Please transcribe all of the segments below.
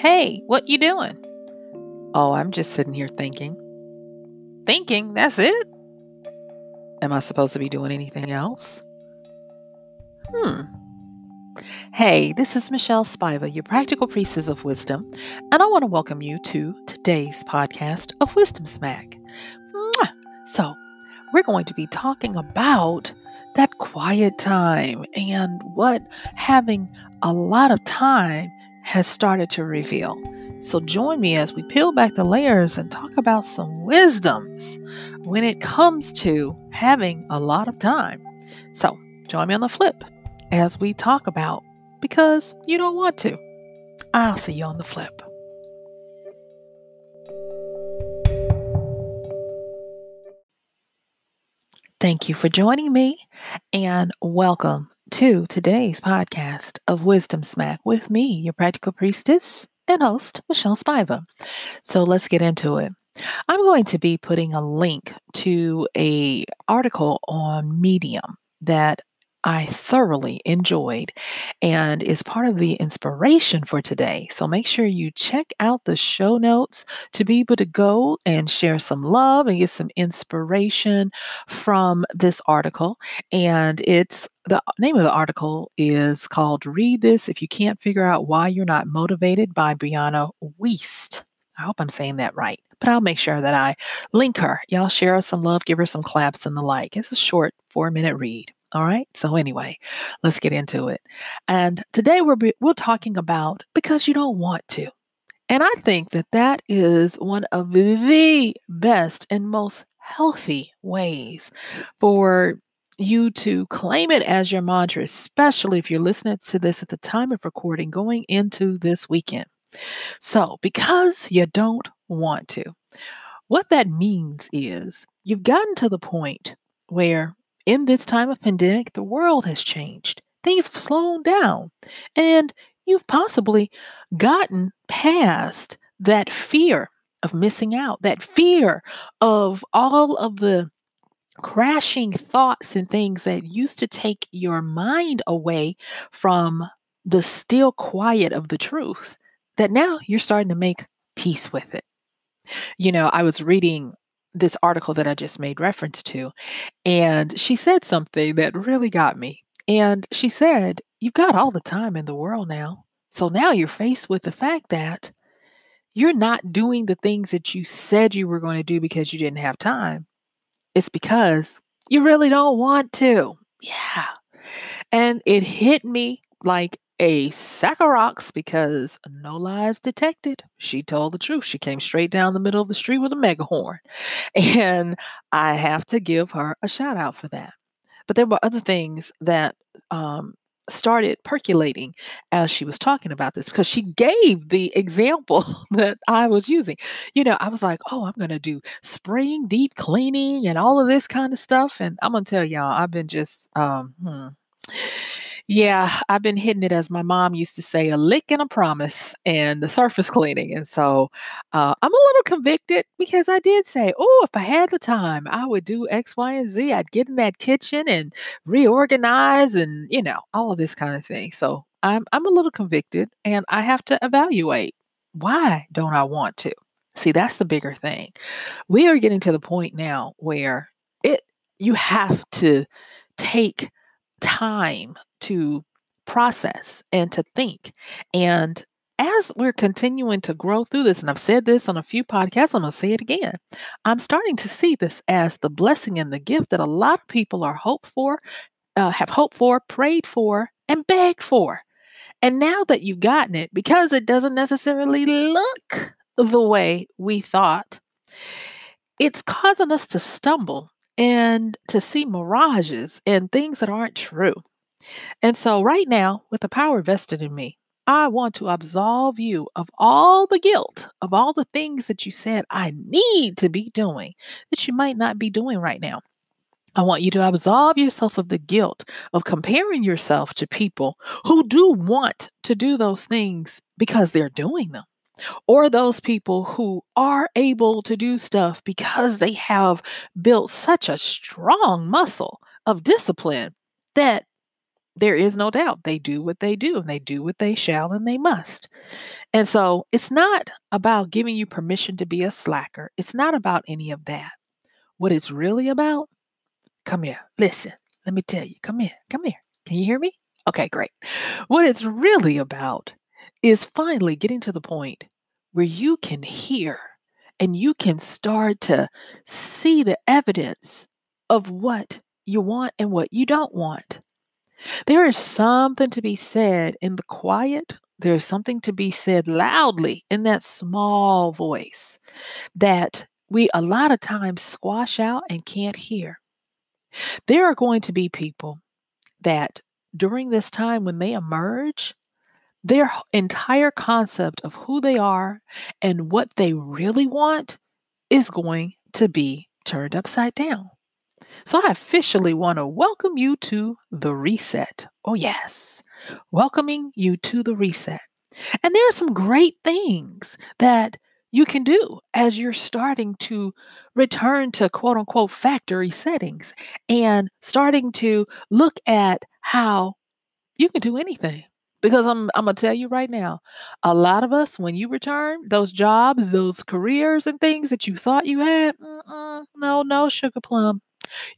Hey, what you doing? Oh, I'm just sitting here thinking. Thinking, that's it? Am I supposed to be doing anything else? Hmm. Hey, this is Michelle Spiva, your practical priestess of wisdom, and I want to welcome you to today's podcast of Wisdom Smack. Mwah! So, we're going to be talking about that quiet time and what having a lot of time has started to reveal. So join me as we peel back the layers and talk about some wisdoms when it comes to having a lot of time. So join me on the flip as we talk about because you don't want to. I'll see you on the flip. Thank you for joining me and welcome to today's podcast of Wisdom Smack with me, your practical priestess and host, Michelle Spiva. So let's get into it. I'm going to be putting a link to a article on Medium that I thoroughly enjoyed and is part of the inspiration for today. So make sure you check out the show notes to be able to go and share some love and get some inspiration from this article. And it's the name of the article is called Read This If You Can't Figure Out Why You're Not Motivated by Brianna Wiest. I hope I'm saying that right but I'll make sure that I link her. Y'all share some love, give her some claps and the like. It's a short four minute read. All right. So anyway, let's get into it. And today we're we're talking about because you don't want to. And I think that that is one of the best and most healthy ways for you to claim it as your mantra, especially if you're listening to this at the time of recording going into this weekend. So, because you don't want to, what that means is you've gotten to the point where in this time of pandemic, the world has changed. Things have slowed down. And you've possibly gotten past that fear of missing out, that fear of all of the crashing thoughts and things that used to take your mind away from the still quiet of the truth, that now you're starting to make peace with it. You know, I was reading this article that I just made reference to. And she said something that really got me. And she said, You've got all the time in the world now. So now you're faced with the fact that you're not doing the things that you said you were going to do because you didn't have time. It's because you really don't want to. Yeah. And it hit me like a sack of rocks because no lies detected. She told the truth. She came straight down the middle of the street with a megahorn. And I have to give her a shout out for that. But there were other things that um, started percolating as she was talking about this because she gave the example that I was using. You know, I was like, oh, I'm going to do spraying, deep cleaning, and all of this kind of stuff. And I'm going to tell y'all, I've been just, um, hmm yeah, I've been hitting it as my mom used to say, a lick and a promise and the surface cleaning. And so uh, I'm a little convicted because I did say, oh, if I had the time, I would do X, Y, and Z. I'd get in that kitchen and reorganize and, you know, all of this kind of thing. So I'm, I'm a little convicted and I have to evaluate why don't I want to? See, that's the bigger thing. We are getting to the point now where it you have to take time to process and to think. And as we're continuing to grow through this, and I've said this on a few podcasts, I'm going to say it again. I'm starting to see this as the blessing and the gift that a lot of people are hoped for, uh, have hoped for, prayed for, and begged for. And now that you've gotten it, because it doesn't necessarily look the way we thought, it's causing us to stumble and to see mirages and things that aren't true. And so, right now, with the power vested in me, I want to absolve you of all the guilt of all the things that you said I need to be doing that you might not be doing right now. I want you to absolve yourself of the guilt of comparing yourself to people who do want to do those things because they're doing them, or those people who are able to do stuff because they have built such a strong muscle of discipline that there is no doubt they do what they do and they do what they shall and they must. And so it's not about giving you permission to be a slacker. It's not about any of that. What it's really about, come here, listen, let me tell you, come here, come here. Can you hear me? Okay, great. What it's really about is finally getting to the point where you can hear and you can start to see the evidence of what you want and what you don't want. There is something to be said in the quiet. There is something to be said loudly in that small voice that we a lot of times squash out and can't hear. There are going to be people that during this time when they emerge, their entire concept of who they are and what they really want is going to be turned upside down. So I officially want to welcome you to the reset. Oh, yes, welcoming you to the reset. And there are some great things that you can do as you're starting to return to quote unquote factory settings and starting to look at how you can do anything. Because I'm, I'm going to tell you right now, a lot of us, when you return, those jobs, those careers and things that you thought you had, no, no, sugar plum.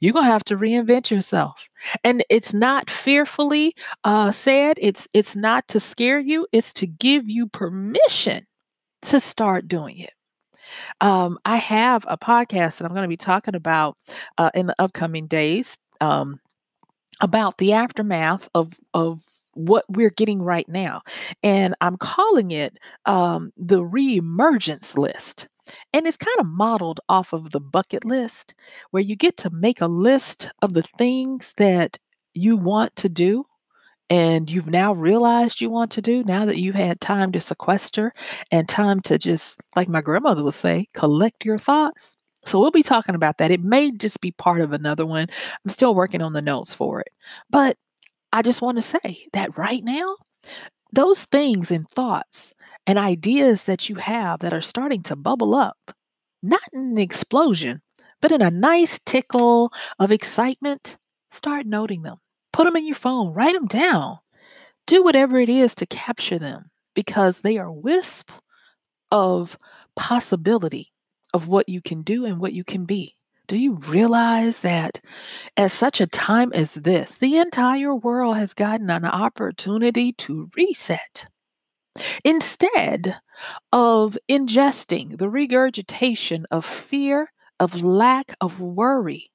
You're gonna have to reinvent yourself, and it's not fearfully uh, said. It's it's not to scare you. It's to give you permission to start doing it. Um, I have a podcast that I'm going to be talking about uh, in the upcoming days um, about the aftermath of of what we're getting right now, and I'm calling it um, the reemergence list. And it's kind of modeled off of the bucket list, where you get to make a list of the things that you want to do and you've now realized you want to do now that you've had time to sequester and time to just, like my grandmother would say, collect your thoughts. So we'll be talking about that. It may just be part of another one. I'm still working on the notes for it. But I just want to say that right now, those things and thoughts and ideas that you have that are starting to bubble up, not in an explosion, but in a nice tickle of excitement, start noting them. Put them in your phone, write them down. Do whatever it is to capture them because they are wisp of possibility of what you can do and what you can be. Do you realize that at such a time as this, the entire world has gotten an opportunity to reset? Instead of ingesting the regurgitation of fear, of lack, of worry,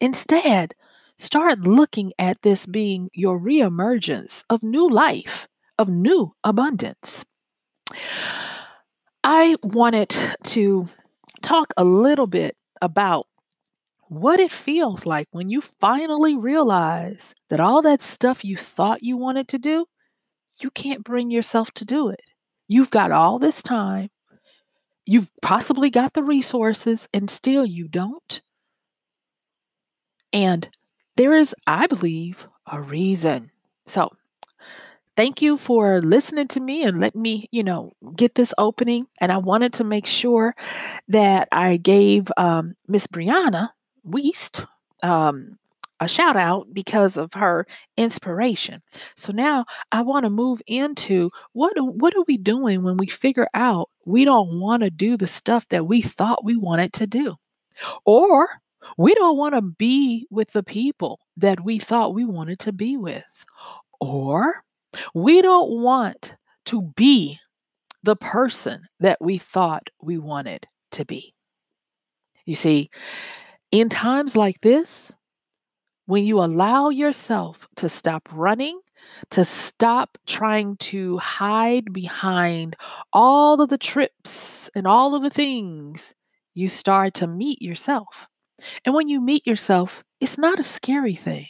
instead, start looking at this being your reemergence of new life, of new abundance. I wanted to talk a little bit about what it feels like when you finally realize that all that stuff you thought you wanted to do you can't bring yourself to do it. You've got all this time. You've possibly got the resources, and still you don't. And there is, I believe, a reason. So, thank you for listening to me and let me, you know, get this opening. And I wanted to make sure that I gave um, Miss Brianna Wiest um, a shout out because of her inspiration. So now I want to move into what what are we doing when we figure out we don't want to do the stuff that we thought we wanted to do? Or we don't want to be with the people that we thought we wanted to be with. Or we don't want to be the person that we thought we wanted to be. You see, in times like this, when you allow yourself to stop running, to stop trying to hide behind all of the trips and all of the things, you start to meet yourself. And when you meet yourself, it's not a scary thing.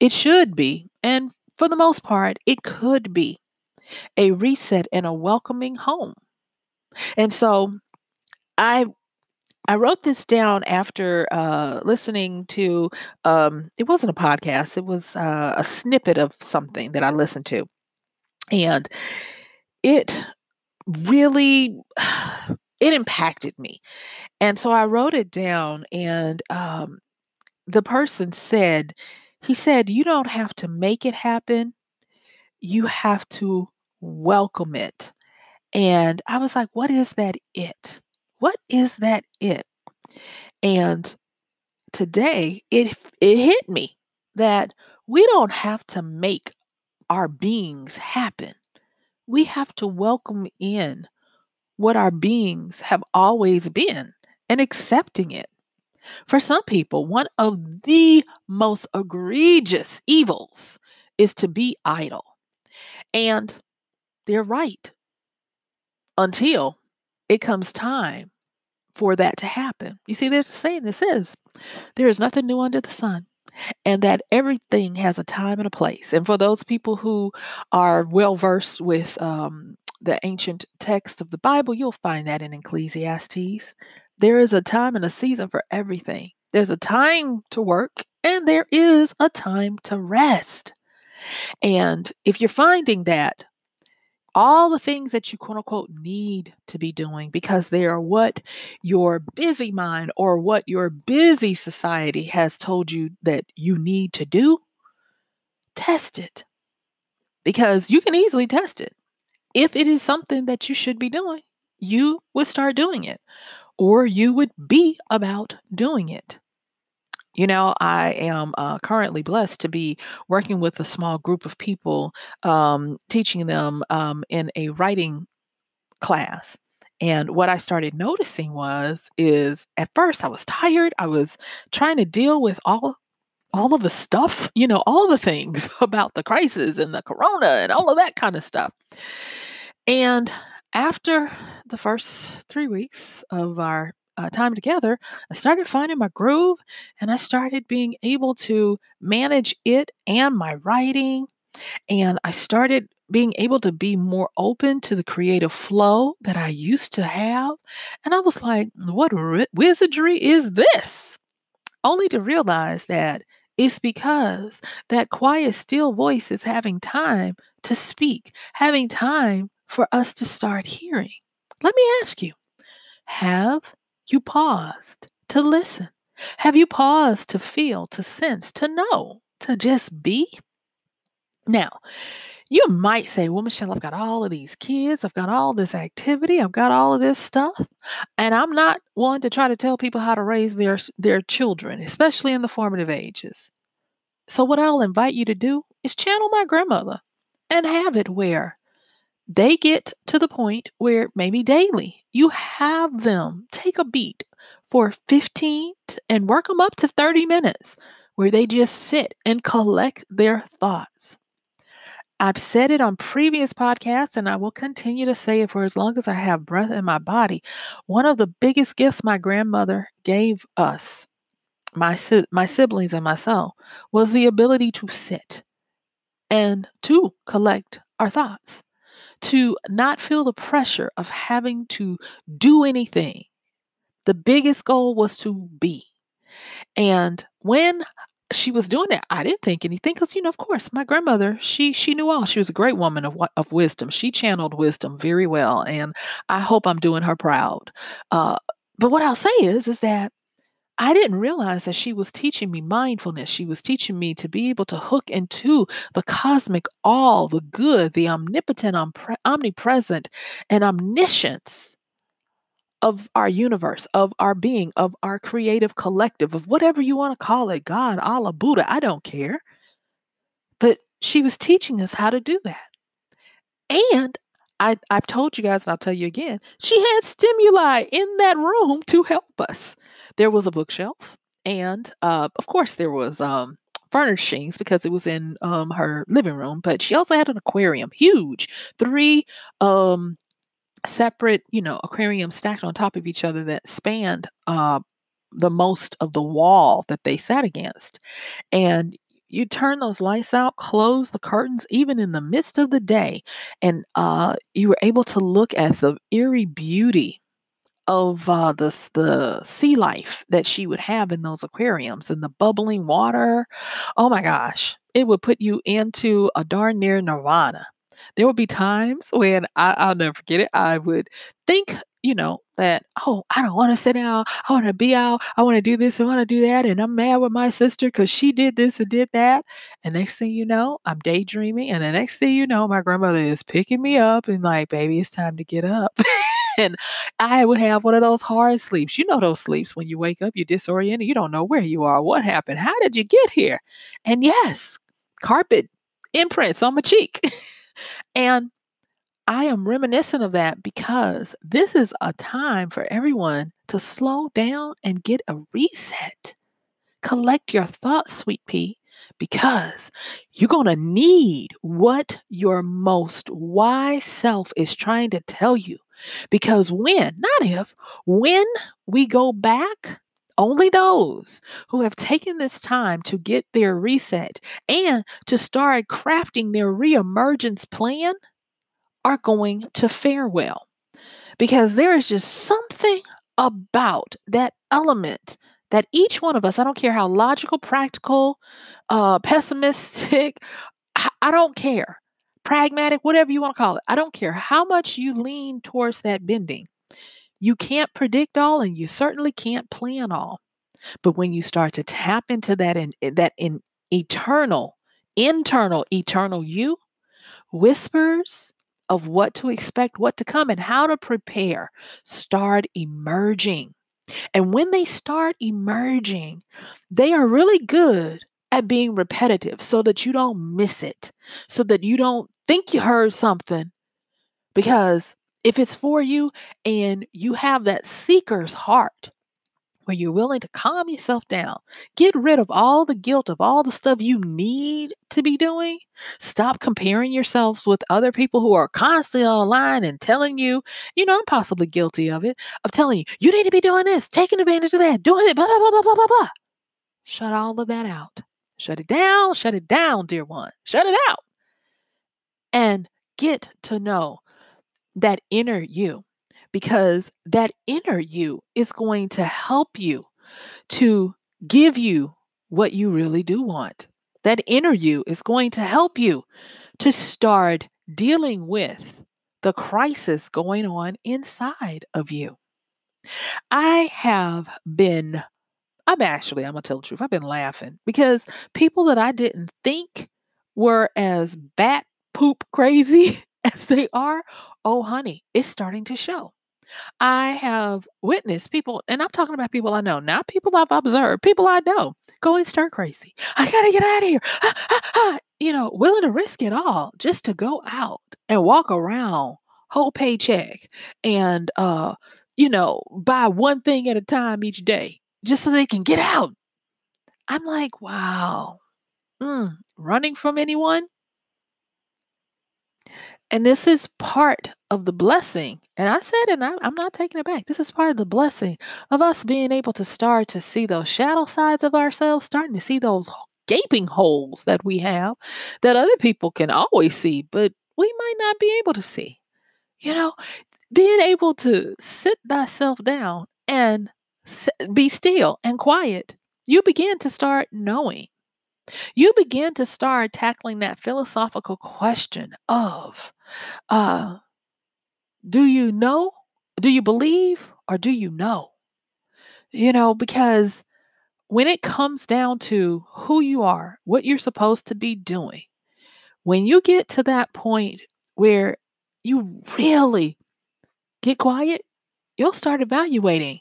It should be. And for the most part, it could be a reset and a welcoming home. And so I I wrote this down after uh, listening to, um, it wasn't a podcast, it was uh, a snippet of something that I listened to. And it really, it impacted me. And so I wrote it down, and um, the person said, he said, You don't have to make it happen, you have to welcome it. And I was like, What is that it? What is that it? And today it it hit me that we don't have to make our beings happen. We have to welcome in what our beings have always been and accepting it. For some people, one of the most egregious evils is to be idle. And they're right until it comes time for that to happen. You see, there's a saying that says, There is nothing new under the sun, and that everything has a time and a place. And for those people who are well versed with um, the ancient text of the Bible, you'll find that in Ecclesiastes. There is a time and a season for everything. There's a time to work, and there is a time to rest. And if you're finding that all the things that you quote unquote need to be doing because they are what your busy mind or what your busy society has told you that you need to do, test it. Because you can easily test it. If it is something that you should be doing, you would start doing it or you would be about doing it. You know, I am uh, currently blessed to be working with a small group of people, um, teaching them um, in a writing class. And what I started noticing was, is at first I was tired. I was trying to deal with all all of the stuff, you know, all the things about the crisis and the corona and all of that kind of stuff. And after the first three weeks of our uh, time together, I started finding my groove and I started being able to manage it and my writing. And I started being able to be more open to the creative flow that I used to have. And I was like, what wizardry is this? Only to realize that it's because that quiet, still voice is having time to speak, having time for us to start hearing. Let me ask you have you paused to listen? Have you paused to feel, to sense, to know, to just be? Now, you might say, Well, Michelle, I've got all of these kids, I've got all this activity, I've got all of this stuff. And I'm not one to try to tell people how to raise their, their children, especially in the formative ages. So, what I'll invite you to do is channel my grandmother and have it where they get to the point where maybe daily you have them take a beat for 15 and work them up to 30 minutes where they just sit and collect their thoughts. I've said it on previous podcasts, and I will continue to say it for as long as I have breath in my body. One of the biggest gifts my grandmother gave us, my, my siblings and myself, was the ability to sit and to collect our thoughts to not feel the pressure of having to do anything. The biggest goal was to be. And when she was doing that, I didn't think anything because, you know, of course, my grandmother, she she knew all. She was a great woman of of wisdom. She channeled wisdom very well, and I hope I'm doing her proud. Uh, but what I'll say is, is that I didn't realize that she was teaching me mindfulness. She was teaching me to be able to hook into the cosmic all, the good, the omnipotent, omnipresent, and omniscience of our universe, of our being, of our creative collective, of whatever you want to call it God, Allah, Buddha, I don't care. But she was teaching us how to do that. And I, I've told you guys, and I'll tell you again, she had stimuli in that room to help us. There was a bookshelf, and uh, of course, there was um, furnishings because it was in um, her living room, but she also had an aquarium, huge, three um, separate, you know, aquariums stacked on top of each other that spanned uh, the most of the wall that they sat against. And you turn those lights out, close the curtains, even in the midst of the day, and uh, you were able to look at the eerie beauty of uh, the the sea life that she would have in those aquariums and the bubbling water. Oh my gosh, it would put you into a darn near nirvana. There would be times when I, I'll never forget it. I would think you know, that, oh, I don't want to sit down. I want to be out. I want to do this. I want to do that. And I'm mad with my sister because she did this and did that. And next thing you know, I'm daydreaming. And the next thing you know, my grandmother is picking me up and like, baby, it's time to get up. and I would have one of those hard sleeps. You know, those sleeps when you wake up, you're disoriented. You don't know where you are. What happened? How did you get here? And yes, carpet imprints on my cheek. and I am reminiscent of that because this is a time for everyone to slow down and get a reset. Collect your thoughts, sweet pea, because you're going to need what your most wise self is trying to tell you. Because when, not if, when we go back, only those who have taken this time to get their reset and to start crafting their reemergence plan are going to fare well because there is just something about that element that each one of us, I don't care how logical, practical, uh, pessimistic, I, don't care, pragmatic, whatever you want to call it, I don't care how much you lean towards that bending. You can't predict all and you certainly can't plan all. But when you start to tap into that in that in eternal, internal, eternal you, whispers of what to expect, what to come, and how to prepare start emerging. And when they start emerging, they are really good at being repetitive so that you don't miss it, so that you don't think you heard something. Because if it's for you and you have that seeker's heart, where you're willing to calm yourself down, get rid of all the guilt of all the stuff you need to be doing. Stop comparing yourselves with other people who are constantly online and telling you, you know, I'm possibly guilty of it, of telling you, you need to be doing this, taking advantage of that, doing it, blah, blah, blah, blah, blah, blah, blah. Shut all of that out. Shut it down. Shut it down, dear one. Shut it out. And get to know that inner you because that inner you is going to help you to give you what you really do want. That inner you is going to help you to start dealing with the crisis going on inside of you. I have been, I'm actually, I'm going to tell the truth, I've been laughing because people that I didn't think were as bat poop crazy as they are, oh, honey, it's starting to show. I have witnessed people, and I'm talking about people I know, not people I've observed, people I know going stir crazy. I gotta get out of here. you know, willing to risk it all just to go out and walk around whole paycheck and uh, you know, buy one thing at a time each day just so they can get out. I'm like, wow. Mm, running from anyone? And this is part of the blessing. And I said, and I'm not taking it back. This is part of the blessing of us being able to start to see those shadow sides of ourselves, starting to see those gaping holes that we have that other people can always see, but we might not be able to see. You know, being able to sit thyself down and be still and quiet, you begin to start knowing you begin to start tackling that philosophical question of uh, do you know? Do you believe or do you know? You know, because when it comes down to who you are, what you're supposed to be doing, when you get to that point where you really get quiet, you'll start evaluating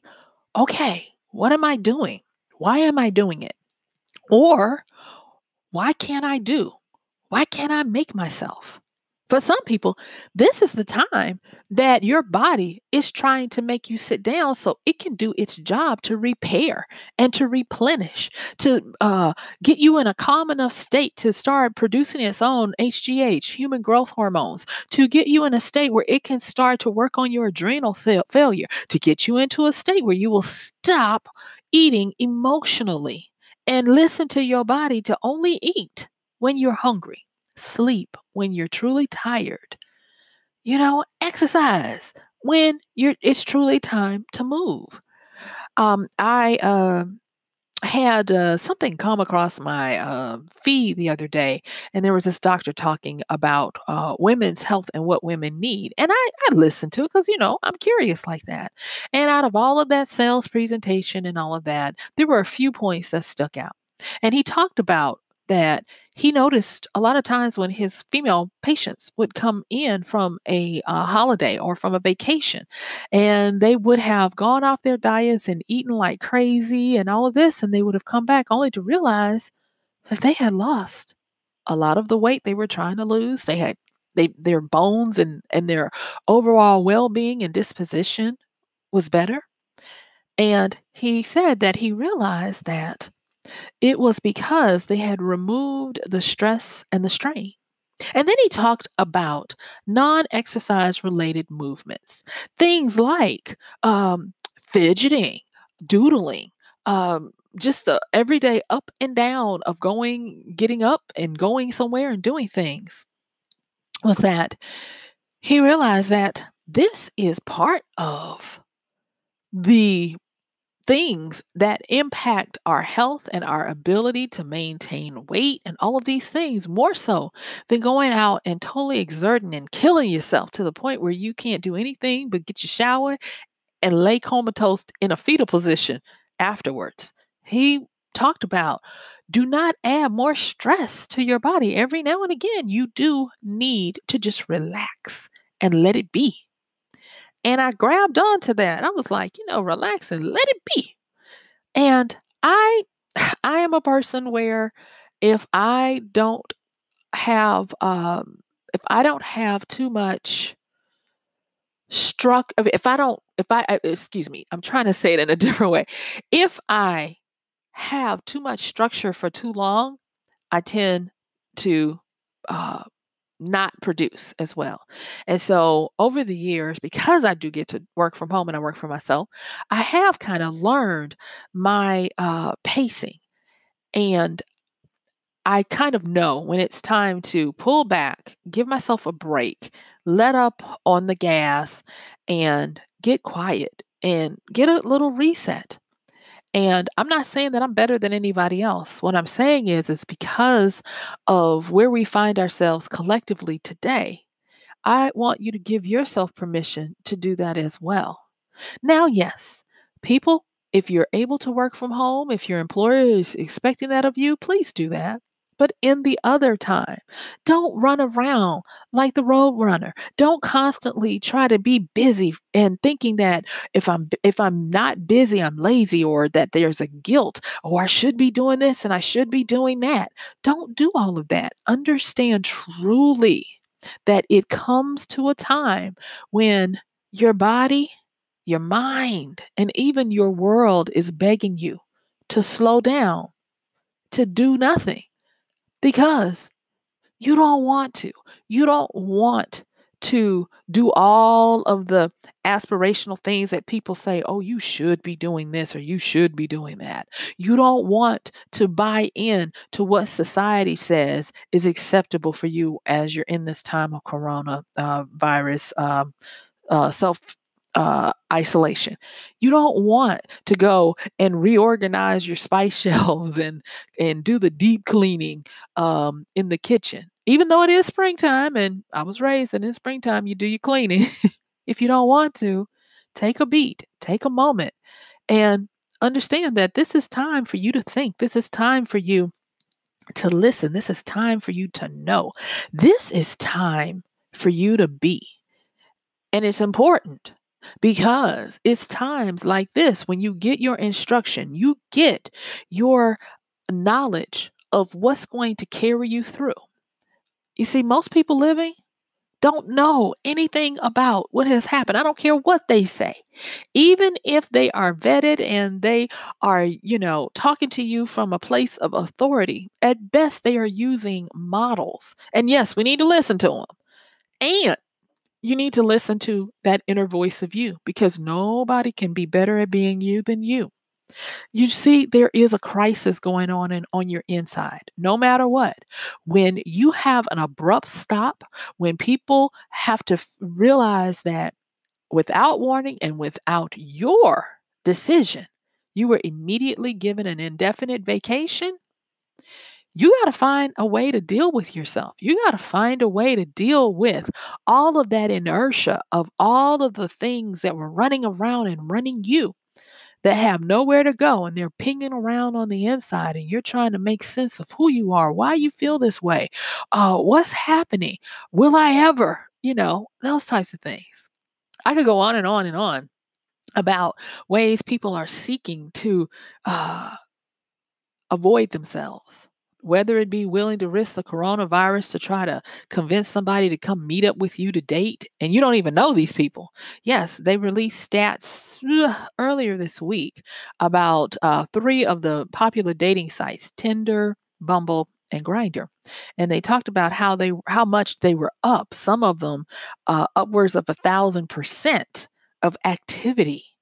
okay, what am I doing? Why am I doing it? Or why can't I do? Why can't I make myself? For some people, this is the time that your body is trying to make you sit down so it can do its job to repair and to replenish, to uh, get you in a calm enough state to start producing its own HGH, human growth hormones, to get you in a state where it can start to work on your adrenal fa- failure, to get you into a state where you will stop eating emotionally and listen to your body to only eat when you're hungry sleep when you're truly tired. You know, exercise when you're it's truly time to move. Um, I uh, had uh, something come across my uh, feed the other day, and there was this doctor talking about uh, women's health and what women need. And I, I listened to it because, you know, I'm curious like that. And out of all of that sales presentation and all of that, there were a few points that stuck out. And he talked about that he noticed a lot of times when his female patients would come in from a uh, holiday or from a vacation and they would have gone off their diets and eaten like crazy and all of this and they would have come back only to realize that they had lost a lot of the weight they were trying to lose. They had they their bones and and their overall well-being and disposition was better and he said that he realized that it was because they had removed the stress and the strain. And then he talked about non exercise related movements, things like um, fidgeting, doodling, um, just the everyday up and down of going, getting up and going somewhere and doing things. Was that he realized that this is part of the things that impact our health and our ability to maintain weight and all of these things more so than going out and totally exerting and killing yourself to the point where you can't do anything but get your shower and lay comatose in a fetal position afterwards. He talked about do not add more stress to your body. Every now and again, you do need to just relax and let it be. And I grabbed onto that. I was like, you know, relax and let it be. And I I am a person where if I don't have um if I don't have too much struck if I don't if I excuse me, I'm trying to say it in a different way. If I have too much structure for too long, I tend to uh, not produce as well. And so over the years, because I do get to work from home and I work for myself, I have kind of learned my uh, pacing. And I kind of know when it's time to pull back, give myself a break, let up on the gas, and get quiet and get a little reset. And I'm not saying that I'm better than anybody else. What I'm saying is, it's because of where we find ourselves collectively today. I want you to give yourself permission to do that as well. Now, yes, people, if you're able to work from home, if your employer is expecting that of you, please do that. But in the other time, don't run around like the road runner. Don't constantly try to be busy and thinking that if I'm if I'm not busy, I'm lazy or that there's a guilt or oh, I should be doing this and I should be doing that. Don't do all of that. Understand truly that it comes to a time when your body, your mind, and even your world is begging you to slow down, to do nothing because you don't want to. You don't want to do all of the aspirational things that people say, oh, you should be doing this or you should be doing that. You don't want to buy in to what society says is acceptable for you as you're in this time of corona uh, um, uh, self uh, isolation. You don't want to go and reorganize your spice shelves and and do the deep cleaning um, in the kitchen, even though it is springtime. And I was raised in springtime, you do your cleaning. if you don't want to, take a beat, take a moment, and understand that this is time for you to think. This is time for you to listen. This is time for you to know. This is time for you to be. And it's important because it's times like this when you get your instruction, you get your knowledge of what's going to carry you through. You see, most people living, don't know anything about what has happened. I don't care what they say. Even if they are vetted and they are, you know, talking to you from a place of authority, at best they are using models. And yes, we need to listen to them. And you need to listen to that inner voice of you because nobody can be better at being you than you. You see, there is a crisis going on in, on your inside, no matter what. When you have an abrupt stop, when people have to f- realize that without warning and without your decision, you were immediately given an indefinite vacation, you got to find a way to deal with yourself. You got to find a way to deal with all of that inertia of all of the things that were running around and running you that have nowhere to go and they're pinging around on the inside and you're trying to make sense of who you are, why you feel this way, uh, what's happening, will I ever, you know, those types of things. I could go on and on and on about ways people are seeking to uh, avoid themselves whether it be willing to risk the coronavirus to try to convince somebody to come meet up with you to date, and you don't even know these people. Yes, they released stats earlier this week about uh, three of the popular dating sites Tinder, Bumble, and Grindr, and they talked about how they how much they were up. Some of them uh, upwards of a thousand percent of activity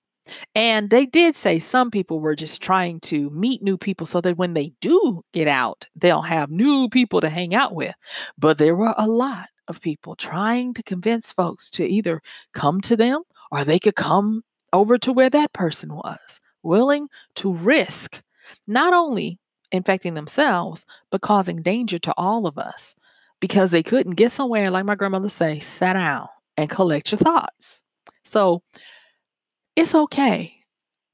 and they did say some people were just trying to meet new people so that when they do get out, they'll have new people to hang out with. But there were a lot of people trying to convince folks to either come to them or they could come over to where that person was, willing to risk not only infecting themselves, but causing danger to all of us because they couldn't get somewhere, like my grandmother say, sit down and collect your thoughts. So it's okay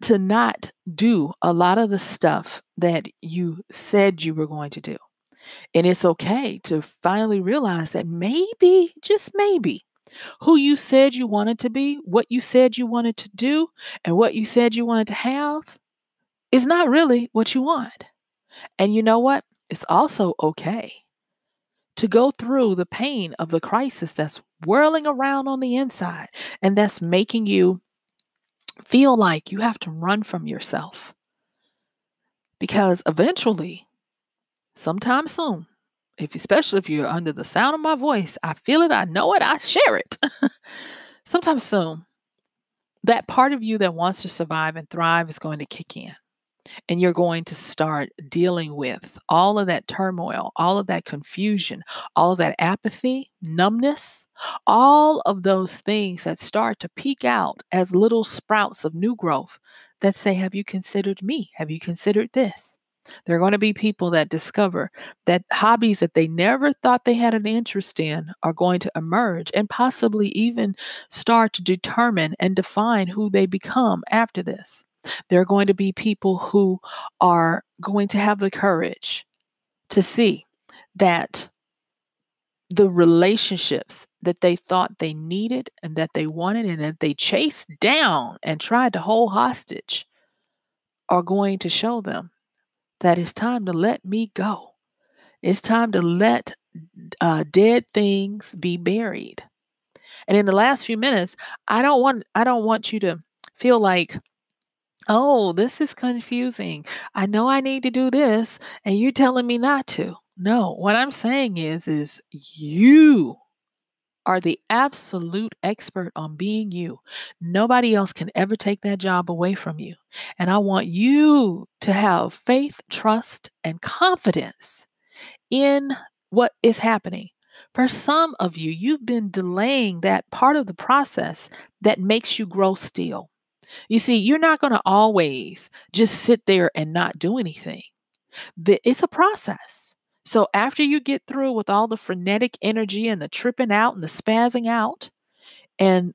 to not do a lot of the stuff that you said you were going to do. And it's okay to finally realize that maybe, just maybe, who you said you wanted to be, what you said you wanted to do, and what you said you wanted to have is not really what you want. And you know what? It's also okay to go through the pain of the crisis that's whirling around on the inside and that's making you feel like you have to run from yourself. Because eventually, sometime soon, if especially if you're under the sound of my voice, I feel it, I know it, I share it. sometime soon, that part of you that wants to survive and thrive is going to kick in and you're going to start dealing with all of that turmoil, all of that confusion, all of that apathy, numbness, all of those things that start to peek out as little sprouts of new growth that say, Have you considered me? Have you considered this? There are going to be people that discover that hobbies that they never thought they had an interest in are going to emerge and possibly even start to determine and define who they become after this. There are going to be people who are going to have the courage to see that the relationships that they thought they needed and that they wanted and that they chased down and tried to hold hostage are going to show them that it's time to let me go. It's time to let uh, dead things be buried. And in the last few minutes, I don't want I don't want you to feel like Oh, this is confusing. I know I need to do this, and you're telling me not to. No, what I'm saying is, is you are the absolute expert on being you. Nobody else can ever take that job away from you. And I want you to have faith, trust, and confidence in what is happening. For some of you, you've been delaying that part of the process that makes you grow still. You see, you're not going to always just sit there and not do anything. It's a process. So after you get through with all the frenetic energy and the tripping out and the spazzing out, and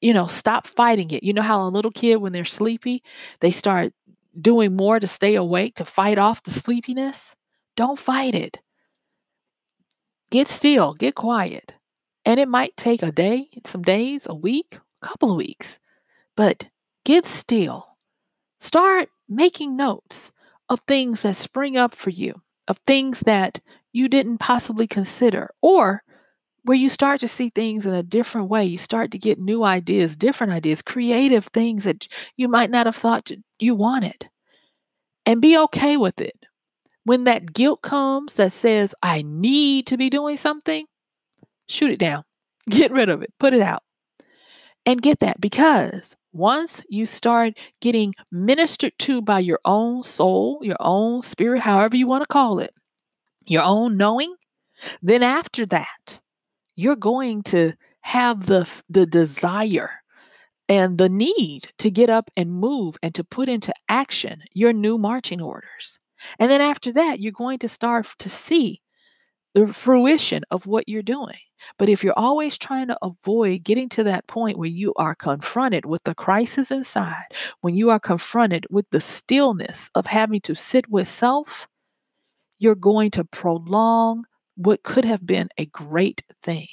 you know, stop fighting it. You know how a little kid, when they're sleepy, they start doing more to stay awake to fight off the sleepiness? Don't fight it. Get still, get quiet. And it might take a day, some days, a week, a couple of weeks. But Get still. Start making notes of things that spring up for you, of things that you didn't possibly consider, or where you start to see things in a different way. You start to get new ideas, different ideas, creative things that you might not have thought you wanted. And be okay with it. When that guilt comes that says, I need to be doing something, shoot it down. Get rid of it. Put it out. And get that because once you start getting ministered to by your own soul, your own spirit, however you want to call it, your own knowing, then after that, you're going to have the, the desire and the need to get up and move and to put into action your new marching orders. And then after that, you're going to start to see the fruition of what you're doing. But if you're always trying to avoid getting to that point where you are confronted with the crisis inside, when you are confronted with the stillness of having to sit with self, you're going to prolong what could have been a great thing.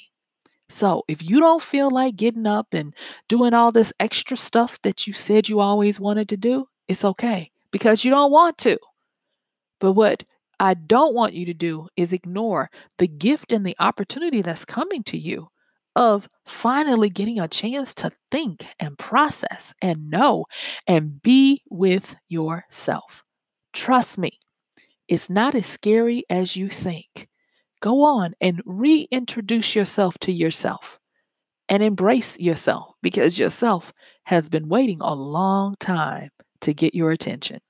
So, if you don't feel like getting up and doing all this extra stuff that you said you always wanted to do, it's okay because you don't want to. But what I don't want you to do is ignore the gift and the opportunity that's coming to you of finally getting a chance to think and process and know and be with yourself. Trust me, it's not as scary as you think. Go on and reintroduce yourself to yourself and embrace yourself because yourself has been waiting a long time to get your attention.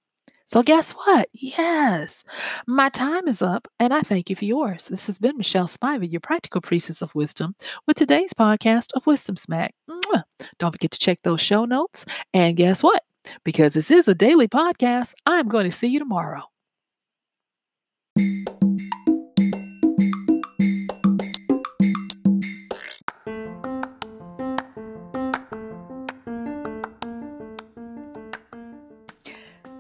So, guess what? Yes, my time is up, and I thank you for yours. This has been Michelle Spiva, your practical priestess of wisdom, with today's podcast of Wisdom Smack. Mwah. Don't forget to check those show notes. And guess what? Because this is a daily podcast, I'm going to see you tomorrow.